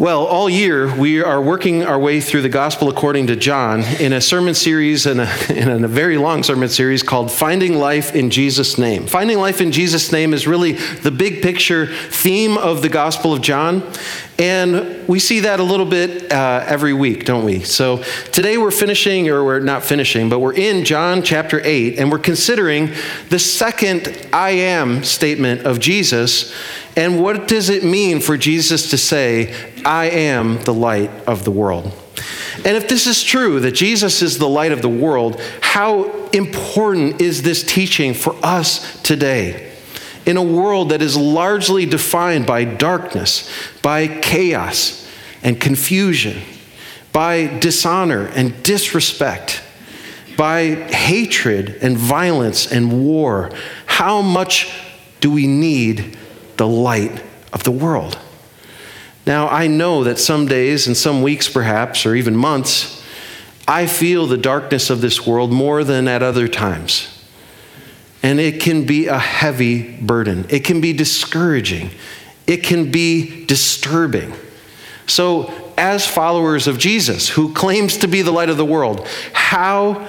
Well, all year we are working our way through the Gospel according to John in a sermon series and a, in a very long sermon series called Finding Life in Jesus' Name. Finding Life in Jesus' Name is really the big picture theme of the Gospel of John. And we see that a little bit uh, every week, don't we? So today we're finishing, or we're not finishing, but we're in John chapter 8, and we're considering the second I am statement of Jesus. And what does it mean for Jesus to say, I am the light of the world? And if this is true, that Jesus is the light of the world, how important is this teaching for us today? In a world that is largely defined by darkness, by chaos and confusion, by dishonor and disrespect, by hatred and violence and war. How much do we need the light of the world? Now, I know that some days and some weeks, perhaps, or even months, I feel the darkness of this world more than at other times. And it can be a heavy burden. It can be discouraging. It can be disturbing. So, as followers of Jesus, who claims to be the light of the world, how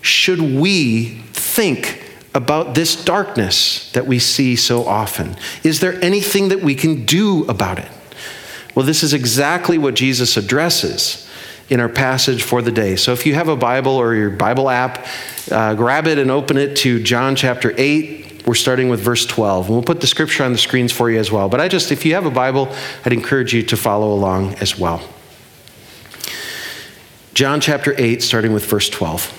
should we think about this darkness that we see so often? Is there anything that we can do about it? Well, this is exactly what Jesus addresses in our passage for the day. So if you have a Bible or your Bible app, uh, grab it and open it to John chapter 8. We're starting with verse 12. And we'll put the scripture on the screens for you as well. But I just, if you have a Bible, I'd encourage you to follow along as well. John chapter 8, starting with verse 12.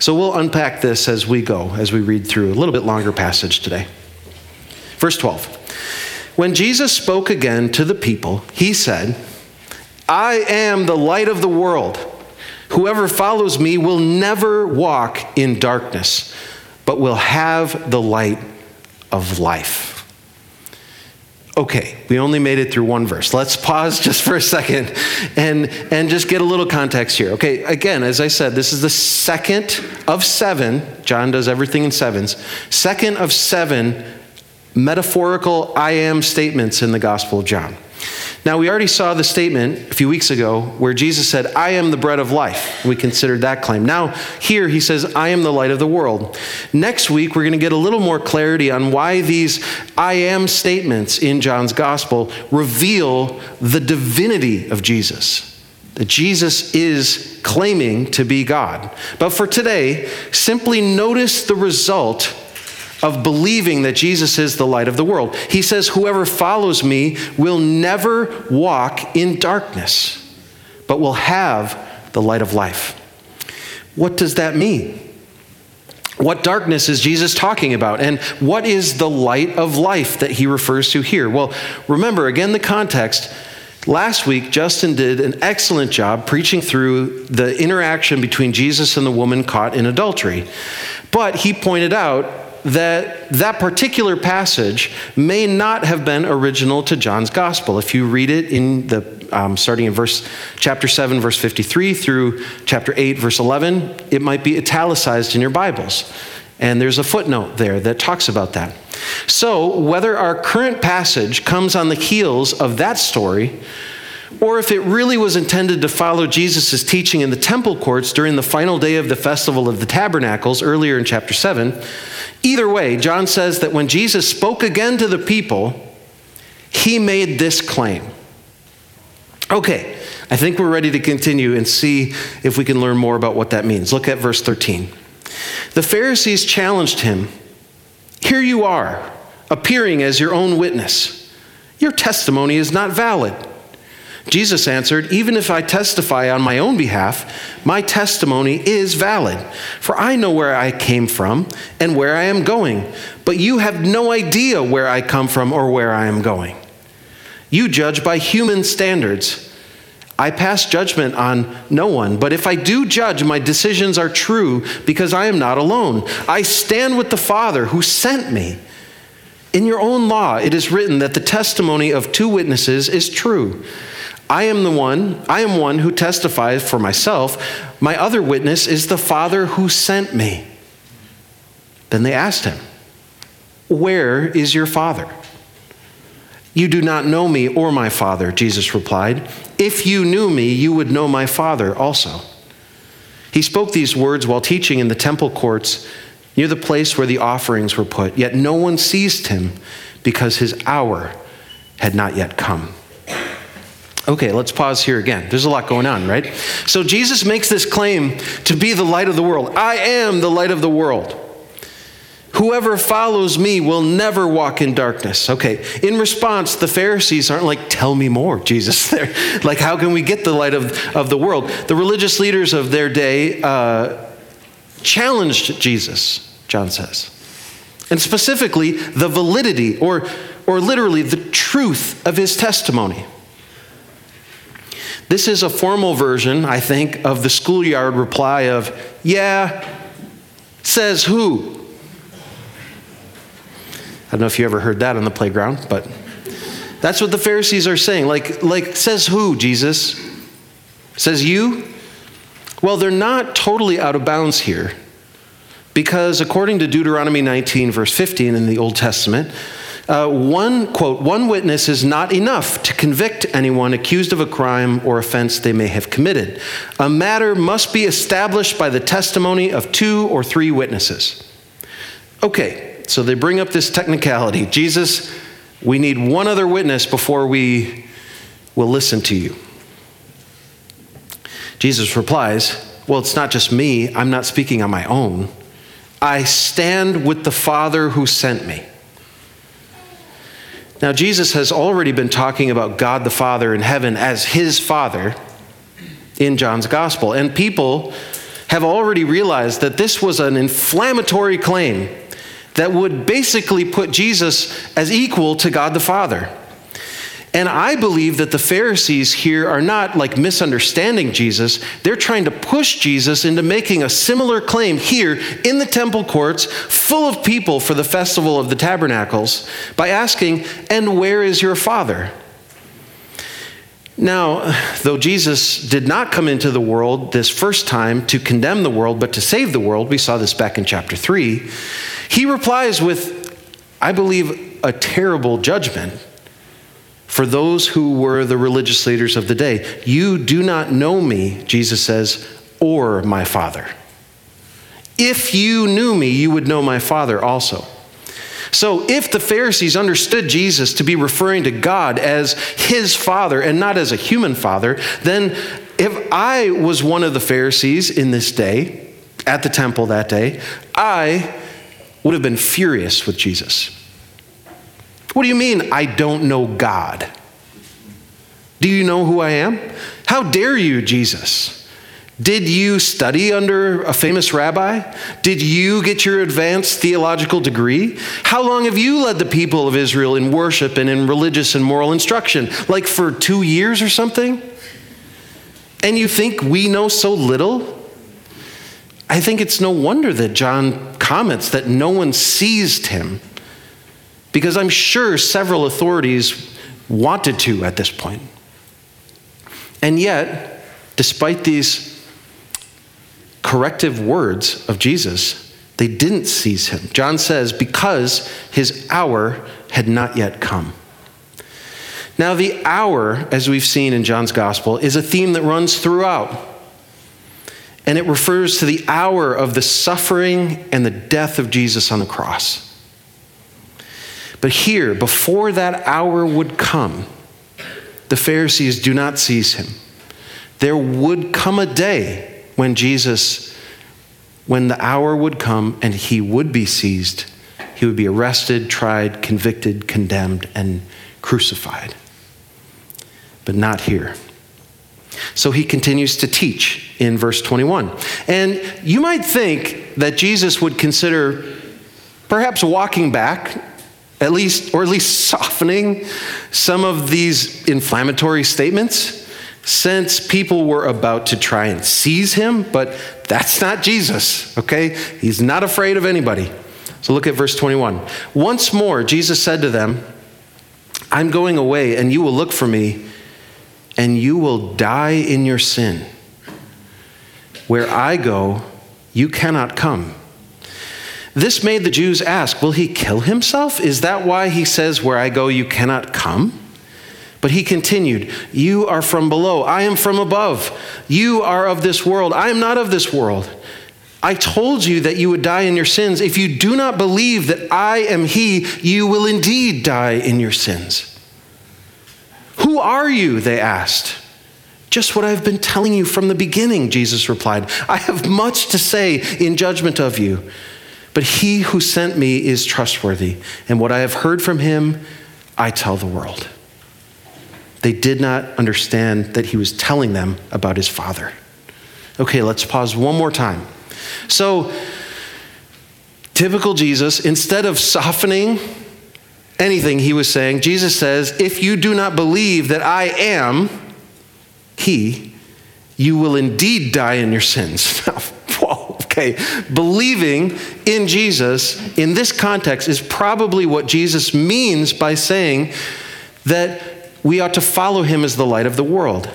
So we'll unpack this as we go, as we read through a little bit longer passage today. Verse 12. When Jesus spoke again to the people, he said, I am the light of the world. Whoever follows me will never walk in darkness, but will have the light of life. Okay, we only made it through one verse. Let's pause just for a second and, and just get a little context here. Okay, again, as I said, this is the second of seven. John does everything in sevens. Second of seven metaphorical I am statements in the Gospel of John. Now, we already saw the statement a few weeks ago where Jesus said, I am the bread of life. We considered that claim. Now, here he says, I am the light of the world. Next week, we're going to get a little more clarity on why these I am statements in John's gospel reveal the divinity of Jesus. That Jesus is claiming to be God. But for today, simply notice the result of believing that Jesus is the light of the world. He says, Whoever follows me will never walk in darkness, but will have the light of life. What does that mean? What darkness is Jesus talking about? And what is the light of life that he refers to here? Well, remember again the context. Last week, Justin did an excellent job preaching through the interaction between Jesus and the woman caught in adultery. But he pointed out that that particular passage may not have been original to John's gospel. If you read it in the um, starting in verse chapter 7 verse 53 through chapter 8 verse 11 it might be italicized in your bibles and there's a footnote there that talks about that so whether our current passage comes on the heels of that story or if it really was intended to follow Jesus' teaching in the temple courts during the final day of the festival of the tabernacles earlier in chapter 7. Either way, John says that when Jesus spoke again to the people, he made this claim. Okay, I think we're ready to continue and see if we can learn more about what that means. Look at verse 13. The Pharisees challenged him Here you are, appearing as your own witness. Your testimony is not valid. Jesus answered, Even if I testify on my own behalf, my testimony is valid. For I know where I came from and where I am going, but you have no idea where I come from or where I am going. You judge by human standards. I pass judgment on no one, but if I do judge, my decisions are true because I am not alone. I stand with the Father who sent me. In your own law, it is written that the testimony of two witnesses is true. I am the one, I am one who testifies for myself. My other witness is the Father who sent me. Then they asked him, Where is your Father? You do not know me or my Father, Jesus replied. If you knew me, you would know my Father also. He spoke these words while teaching in the temple courts near the place where the offerings were put, yet no one seized him because his hour had not yet come. Okay, let's pause here again. There's a lot going on, right? So Jesus makes this claim to be the light of the world. I am the light of the world. Whoever follows me will never walk in darkness. Okay, in response, the Pharisees aren't like, tell me more, Jesus. They're like, how can we get the light of, of the world? The religious leaders of their day uh, challenged Jesus, John says. And specifically, the validity or, or literally the truth of his testimony. This is a formal version, I think, of the schoolyard reply of, yeah, says who? I don't know if you ever heard that on the playground, but that's what the Pharisees are saying. Like, like says who, Jesus? Says you? Well, they're not totally out of bounds here. Because according to Deuteronomy 19, verse 15 in the Old Testament, uh, one, quote, one witness is not enough to convict anyone accused of a crime or offense they may have committed. A matter must be established by the testimony of two or three witnesses. Okay, so they bring up this technicality. Jesus, we need one other witness before we will listen to you. Jesus replies, Well, it's not just me. I'm not speaking on my own. I stand with the Father who sent me. Now, Jesus has already been talking about God the Father in heaven as his Father in John's Gospel. And people have already realized that this was an inflammatory claim that would basically put Jesus as equal to God the Father. And I believe that the Pharisees here are not like misunderstanding Jesus. They're trying to push Jesus into making a similar claim here in the temple courts, full of people for the festival of the tabernacles, by asking, And where is your Father? Now, though Jesus did not come into the world this first time to condemn the world, but to save the world, we saw this back in chapter 3, he replies with, I believe, a terrible judgment for those who were the religious leaders of the day. You do not know me, Jesus says, or my Father. If you knew me, you would know my Father also. So, if the Pharisees understood Jesus to be referring to God as his Father and not as a human Father, then if I was one of the Pharisees in this day, at the temple that day, I would have been furious with Jesus. What do you mean, I don't know God? Do you know who I am? How dare you, Jesus? Did you study under a famous rabbi? Did you get your advanced theological degree? How long have you led the people of Israel in worship and in religious and moral instruction? Like for two years or something? And you think we know so little? I think it's no wonder that John comments that no one seized him because I'm sure several authorities wanted to at this point. And yet, despite these corrective words of Jesus, they didn't seize him. John says, because his hour had not yet come. Now, the hour, as we've seen in John's gospel, is a theme that runs throughout. And it refers to the hour of the suffering and the death of Jesus on the cross. But here, before that hour would come, the Pharisees do not seize him. There would come a day when Jesus, when the hour would come and he would be seized, he would be arrested, tried, convicted, condemned, and crucified. But not here. So he continues to teach in verse 21. And you might think that Jesus would consider perhaps walking back at least, or at least softening some of these inflammatory statements since people were about to try and seize him, but that's not Jesus, okay? He's not afraid of anybody. So look at verse 21. Once more, Jesus said to them, I'm going away, and you will look for me, and you will die in your sin. Where I go, you cannot come. This made the Jews ask, Will he kill himself? Is that why he says, Where I go, you cannot come? But he continued, You are from below, I am from above. You are of this world, I am not of this world. I told you that you would die in your sins. If you do not believe that I am he, you will indeed die in your sins. Who are you? They asked. Just what I've been telling you from the beginning, Jesus replied. I have much to say in judgment of you, but he who sent me is trustworthy, and what I have heard from him, I tell the world. They did not understand that he was telling them about his Father. Okay, let's pause one more time. So, typical Jesus, instead of softening anything he was saying, Jesus says, If you do not believe that I am He, you will indeed die in your sins. Whoa, okay. Believing in Jesus in this context is probably what Jesus means by saying that we ought to follow him as the light of the world.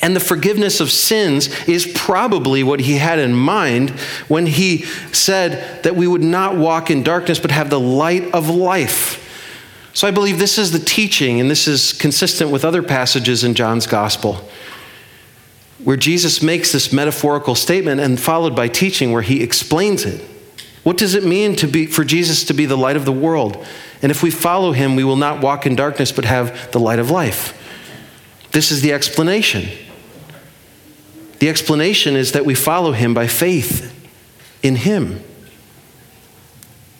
And the forgiveness of sins is probably what he had in mind when he said that we would not walk in darkness but have the light of life. So I believe this is the teaching, and this is consistent with other passages in John's gospel, where Jesus makes this metaphorical statement and followed by teaching where he explains it. What does it mean to be, for Jesus to be the light of the world? And if we follow him, we will not walk in darkness but have the light of life. This is the explanation. The explanation is that we follow him by faith in him.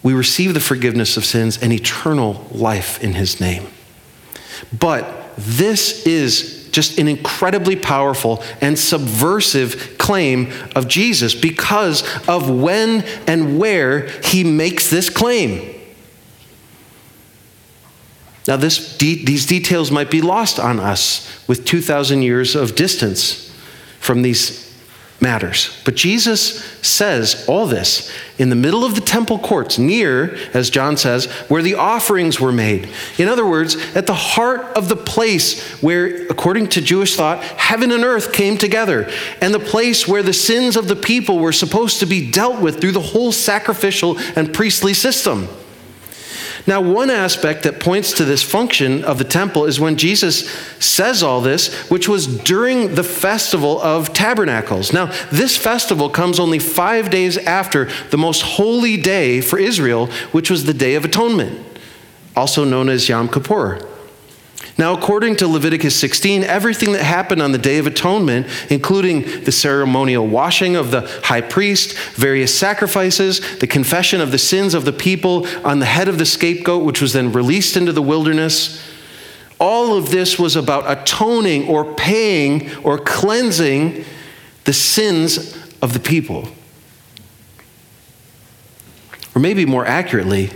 We receive the forgiveness of sins and eternal life in his name. But this is just an incredibly powerful and subversive claim of Jesus because of when and where he makes this claim. Now, this de- these details might be lost on us with 2,000 years of distance from these matters. But Jesus says all this in the middle of the temple courts, near, as John says, where the offerings were made. In other words, at the heart of the place where, according to Jewish thought, heaven and earth came together, and the place where the sins of the people were supposed to be dealt with through the whole sacrificial and priestly system. Now, one aspect that points to this function of the temple is when Jesus says all this, which was during the festival of tabernacles. Now, this festival comes only five days after the most holy day for Israel, which was the Day of Atonement, also known as Yom Kippur. Now, according to Leviticus 16, everything that happened on the Day of Atonement, including the ceremonial washing of the high priest, various sacrifices, the confession of the sins of the people on the head of the scapegoat, which was then released into the wilderness, all of this was about atoning or paying or cleansing the sins of the people. Or maybe more accurately,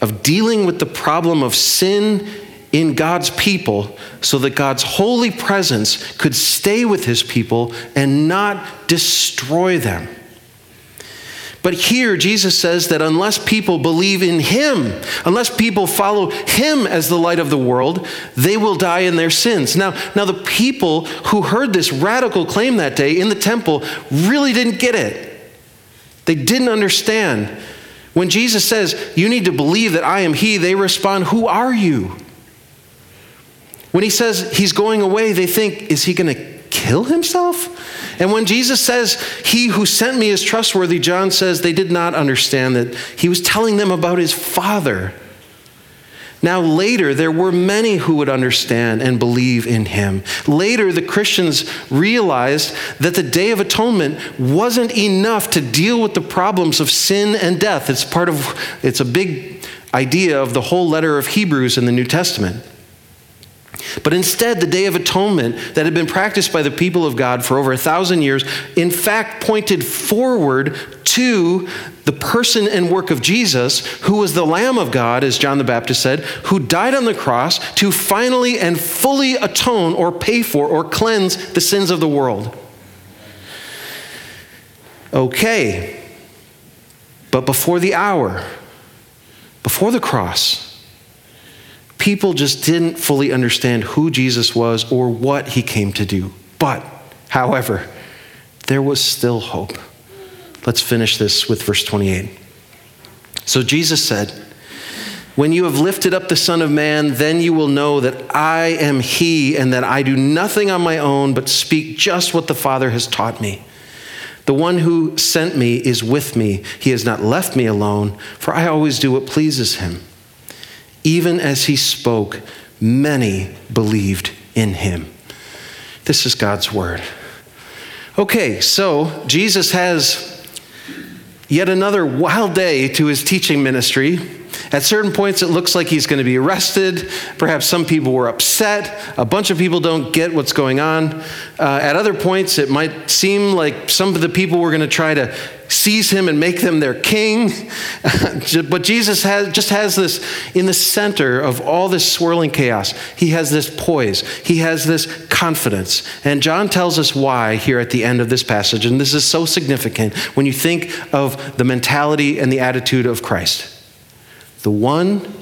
of dealing with the problem of sin in God's people so that God's holy presence could stay with his people and not destroy them. But here, Jesus says that unless people believe in him, unless people follow him as the light of the world, they will die in their sins. Now, now the people who heard this radical claim that day in the temple really didn't get it. They didn't understand. When Jesus says, You need to believe that I am he, they respond, Who are you? When he says he's going away, they think, is he going to kill himself? And when Jesus says, He who sent me is trustworthy, John says they did not understand that he was telling them about his Father. Now, later, there were many who would understand and believe in him. Later, the Christians realized that the Day of Atonement wasn't enough to deal with the problems of sin and death. It's part of, it's a big idea of the whole letter of Hebrews in the New Testament. But instead, the Day of Atonement that had been practiced by the people of God for over a thousand years, in fact, pointed forward to the person and work of Jesus, who was the Lamb of God, as John the Baptist said, who died on the cross to finally and fully atone or pay for or cleanse the sins of the world. Okay, but before the hour, before the cross, people just didn't fully understand who Jesus was or what he came to do. But, however, there was still hope. Let's finish this with verse 28. So Jesus said, When you have lifted up the Son of Man, then you will know that I am He, and that I do nothing on my own, but speak just what the Father has taught me. The one who sent me is with me. He has not left me alone, for I always do what pleases him. Even as he spoke, many believed in him. This is God's word. Okay, so Jesus has yet another wild day to his teaching ministry. At certain points, it looks like he's going to be arrested. Perhaps some people were upset. A bunch of people don't get what's going on. Uh, at other points, it might seem like some of the people were going to try to seize him and make them their king. but Jesus has, just has this in the center of all this swirling chaos. He has this poise, he has this confidence. And John tells us why here at the end of this passage. And this is so significant when you think of the mentality and the attitude of Christ. The one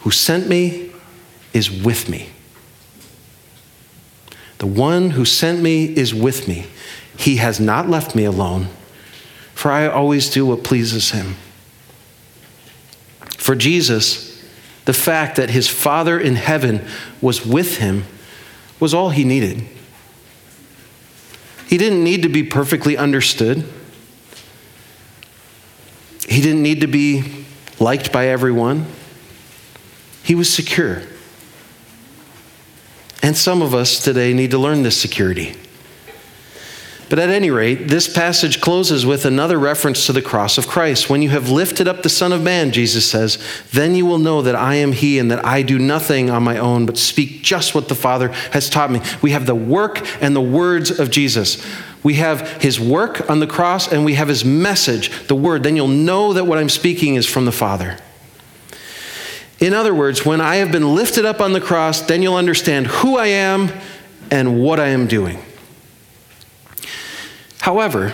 who sent me is with me. The one who sent me is with me. He has not left me alone, for I always do what pleases him. For Jesus, the fact that his Father in heaven was with him was all he needed. He didn't need to be perfectly understood. He didn't need to be liked by everyone. He was secure. And some of us today need to learn this security. But at any rate, this passage closes with another reference to the cross of Christ. When you have lifted up the Son of Man, Jesus says, then you will know that I am He and that I do nothing on my own, but speak just what the Father has taught me. We have the work and the words of Jesus. We have his work on the cross and we have his message, the word. Then you'll know that what I'm speaking is from the Father. In other words, when I have been lifted up on the cross, then you'll understand who I am and what I am doing. However,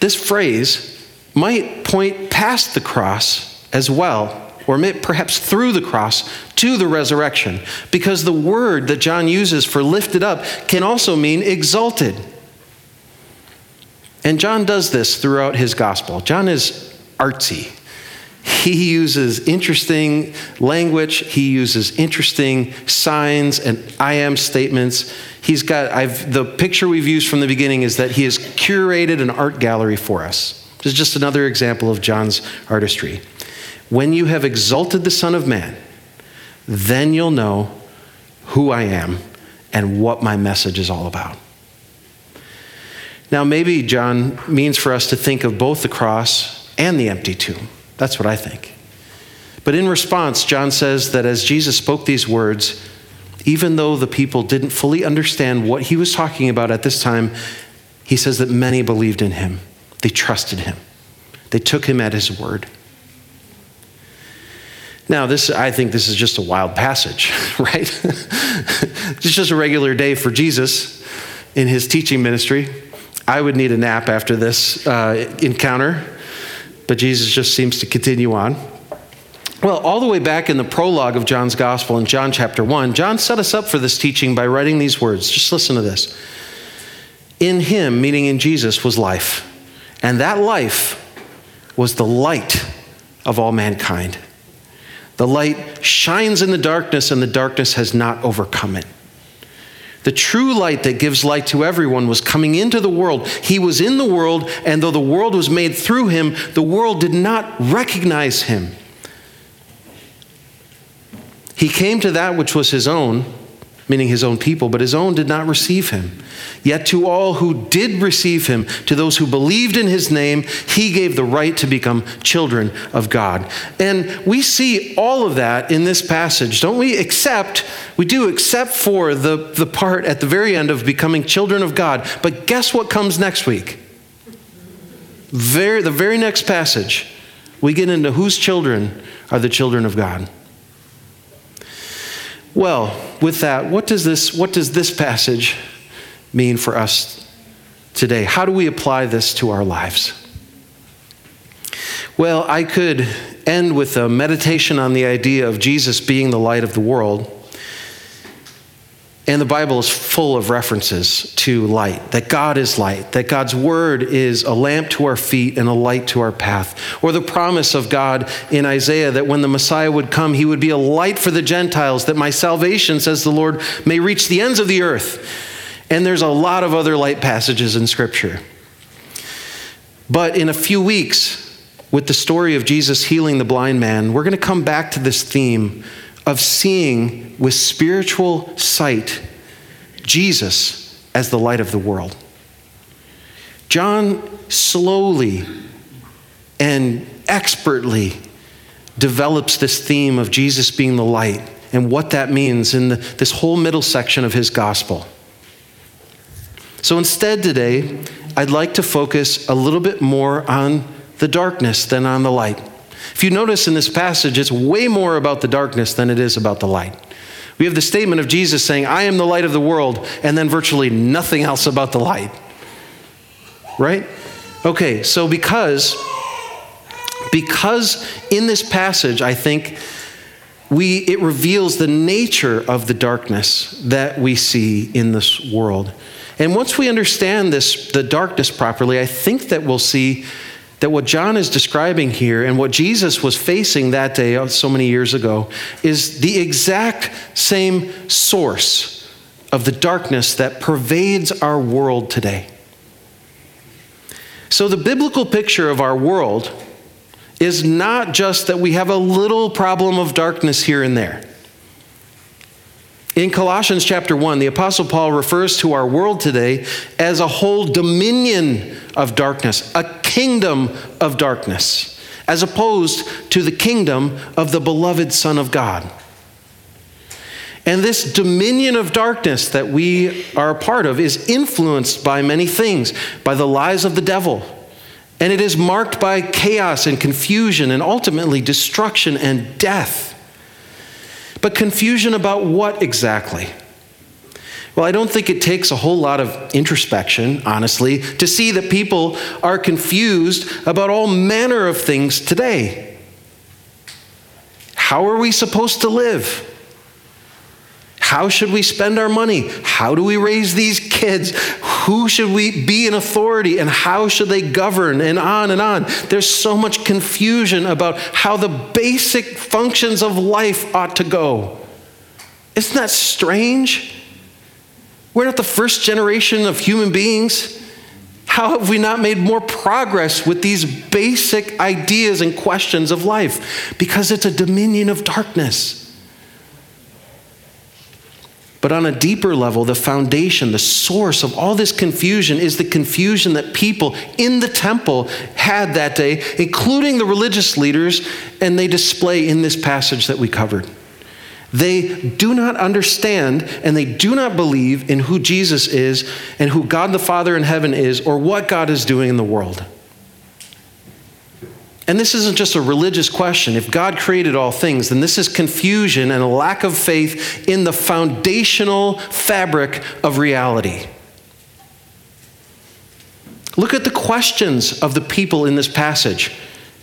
this phrase might point past the cross as well, or perhaps through the cross to the resurrection, because the word that John uses for lifted up can also mean exalted. And John does this throughout his gospel. John is artsy. He uses interesting language, he uses interesting signs and I am statements. He's got I've the picture we've used from the beginning is that he has curated an art gallery for us. This is just another example of John's artistry. When you have exalted the Son of Man, then you'll know who I am and what my message is all about. Now, maybe John means for us to think of both the cross and the empty tomb. That's what I think. But in response, John says that as Jesus spoke these words, even though the people didn't fully understand what he was talking about at this time, he says that many believed in him. They trusted him. They took him at his word. Now, this I think this is just a wild passage, right? it's just a regular day for Jesus in his teaching ministry. I would need a nap after this uh, encounter, but Jesus just seems to continue on. Well, all the way back in the prologue of John's Gospel in John chapter 1, John set us up for this teaching by writing these words. Just listen to this. In him, meaning in Jesus, was life, and that life was the light of all mankind. The light shines in the darkness, and the darkness has not overcome it. The true light that gives light to everyone was coming into the world. He was in the world, and though the world was made through him, the world did not recognize him. He came to that which was his own, meaning his own people, but his own did not receive him. Yet to all who did receive him, to those who believed in his name, he gave the right to become children of God. And we see all of that in this passage, don't we? Except, we do, except for the, the part at the very end of becoming children of God. But guess what comes next week? Very, the very next passage, we get into whose children are the children of God. Well, with that, what does this, what does this passage mean for us today? How do we apply this to our lives? Well, I could end with a meditation on the idea of Jesus being the light of the world. And the Bible is full of references to light, that God is light, that God's word is a lamp to our feet and a light to our path. Or the promise of God in Isaiah that when the Messiah would come, he would be a light for the Gentiles, that my salvation, says the Lord, may reach the ends of the earth. And there's a lot of other light passages in Scripture. But in a few weeks, with the story of Jesus healing the blind man, we're going to come back to this theme of seeing with spiritual sight Jesus as the light of the world. John slowly and expertly develops this theme of Jesus being the light and what that means in the, this whole middle section of his gospel. So instead, today, I'd like to focus a little bit more on the darkness than on the light. If you notice in this passage, it's way more about the darkness than it is about the light. We have the statement of Jesus saying, I am the light of the world, and then virtually nothing else about the light. Right? Okay, so because because in this passage, I think we it reveals the nature of the darkness that we see in this world. And once we understand this the darkness properly, I think that we'll see that what John is describing here and what Jesus was facing that day uh, so many years ago is the exact same source of the darkness that pervades our world today. So, the biblical picture of our world is not just that we have a little problem of darkness here and there. In Colossians chapter 1, the Apostle Paul refers to our world today as a whole dominion of darkness, a kingdom of darkness, as opposed to the kingdom of the beloved Son of God. And this dominion of darkness that we are a part of is influenced by many things, by the lies of the devil. And it is marked by chaos and confusion and ultimately destruction and death. But confusion about what exactly? Well, I don't think it takes a whole lot of introspection, honestly, to see that people are confused about all manner of things today. How are we supposed to live? How should we spend our money? How do we raise these kids? Who should we be in authority and how should they govern? And on and on. There's so much confusion about how the basic functions of life ought to go. Isn't that strange? We're not the first generation of human beings. How have we not made more progress with these basic ideas and questions of life? Because it's a dominion of darkness. But on a deeper level, the foundation, the source of all this confusion is the confusion that people in the temple had that day, including the religious leaders, and they display in this passage that we covered. They do not understand and they do not believe in who Jesus is and who God the Father in heaven is or what God is doing in the world. And this isn't just a religious question. If God created all things, then this is confusion and a lack of faith in the foundational fabric of reality. Look at the questions of the people in this passage.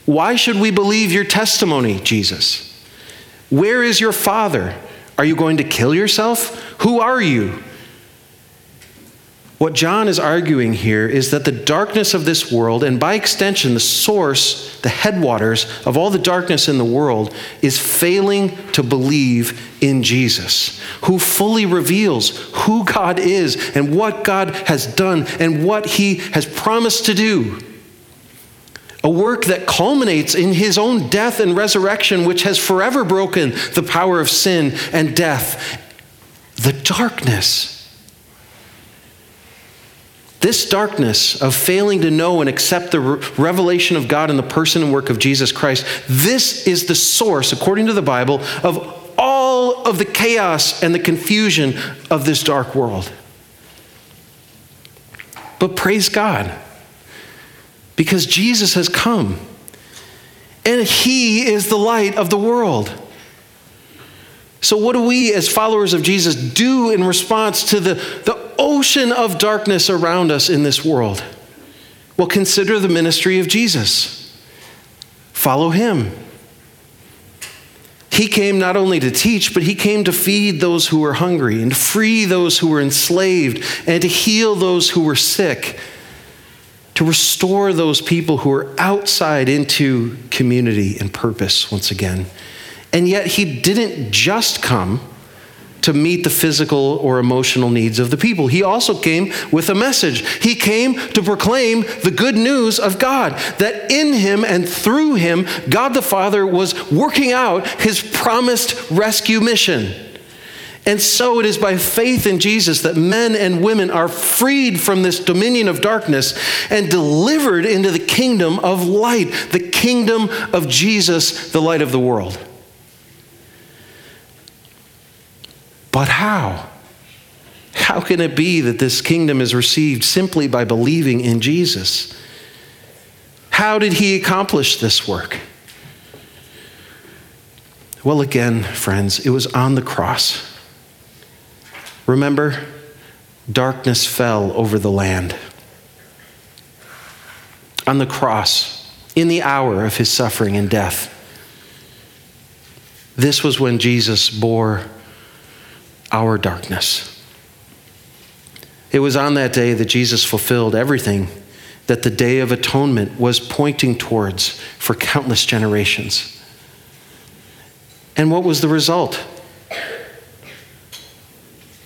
Why should we believe your testimony, Jesus? Where is your Father? Are you going to kill yourself? Who are you? What John is arguing here is that the darkness of this world, and by extension, the source, the headwaters of all the darkness in the world, is failing to believe in Jesus, who fully reveals who God is and what God has done and what he has promised to do. A work that culminates in his own death and resurrection, which has forever broken the power of sin and death. The darkness this darkness of failing to know and accept the revelation of God in the person and work of Jesus Christ, this is the source, according to the Bible, of all of the chaos and the confusion of this dark world. But praise God, because Jesus has come and He is the light of the world. So, what do we as followers of Jesus do in response to the, the ocean of darkness around us in this world? Well, consider the ministry of Jesus. Follow him. He came not only to teach, but he came to feed those who were hungry and free those who were enslaved and to heal those who were sick, to restore those people who were outside into community and purpose once again. And yet, he didn't just come to meet the physical or emotional needs of the people. He also came with a message. He came to proclaim the good news of God, that in him and through him, God the Father was working out his promised rescue mission. And so it is by faith in Jesus that men and women are freed from this dominion of darkness and delivered into the kingdom of light, the kingdom of Jesus, the light of the world. But how? How can it be that this kingdom is received simply by believing in Jesus? How did he accomplish this work? Well, again, friends, it was on the cross. Remember, darkness fell over the land. On the cross, in the hour of his suffering and death, this was when Jesus bore our darkness. It was on that day that Jesus fulfilled everything that the Day of Atonement was pointing towards for countless generations. And what was the result?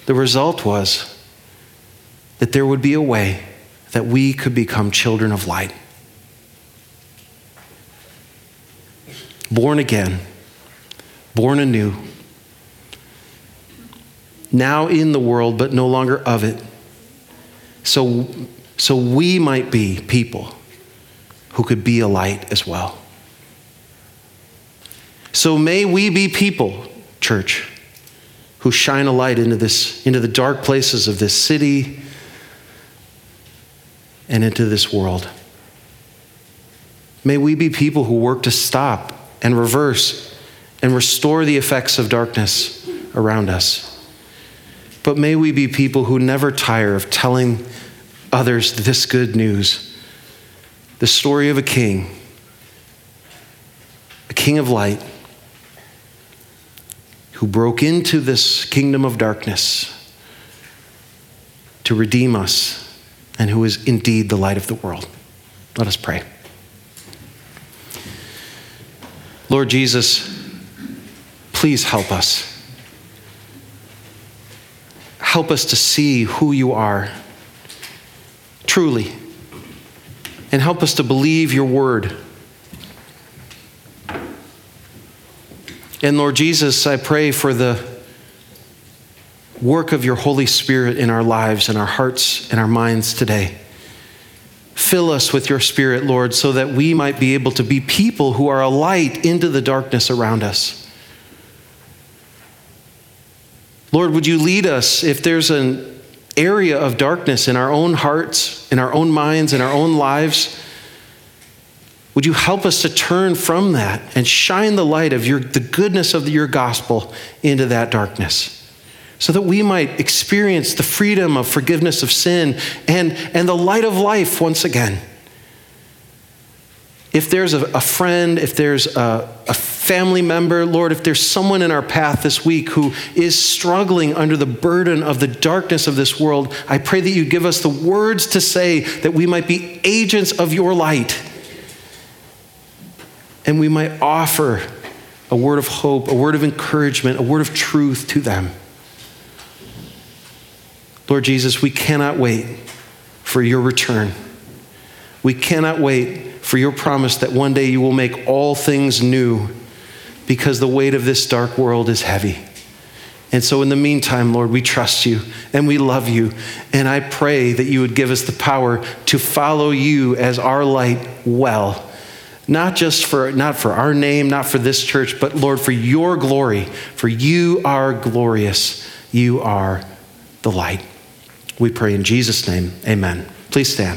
The result was that there would be a way that we could become children of light. Born again, born anew now in the world, but no longer of it. So, so we might be people who could be a light as well. So may we be people, church, who shine a light into this into the dark places of this city and into this world. May we be people who work to stop and reverse and restore the effects of darkness around us. But may we be people who never tire of telling others this good news the story of a king, a king of light, who broke into this kingdom of darkness to redeem us and who is indeed the light of the world. Let us pray. Lord Jesus, please help us. Help us to see who you are truly. And help us to believe your word. And Lord Jesus, I pray for the work of your Holy Spirit in our lives, in our hearts, and our minds today. Fill us with your Spirit, Lord, so that we might be able to be people who are a light into the darkness around us. Lord, would you lead us if there's an area of darkness in our own hearts, in our own minds, in our own lives? Would you help us to turn from that and shine the light of your, the goodness of your gospel into that darkness? So that we might experience the freedom of forgiveness of sin and, and the light of life once again. If there's a, a friend, if there's a, a family member, Lord, if there's someone in our path this week who is struggling under the burden of the darkness of this world, I pray that you give us the words to say that we might be agents of your light. And we might offer a word of hope, a word of encouragement, a word of truth to them. Lord Jesus, we cannot wait for your return. We cannot wait for your promise that one day you will make all things new because the weight of this dark world is heavy. And so, in the meantime, Lord, we trust you and we love you. And I pray that you would give us the power to follow you as our light well. Not just for, not for our name, not for this church, but Lord, for your glory. For you are glorious. You are the light. We pray in Jesus' name. Amen. Please stand.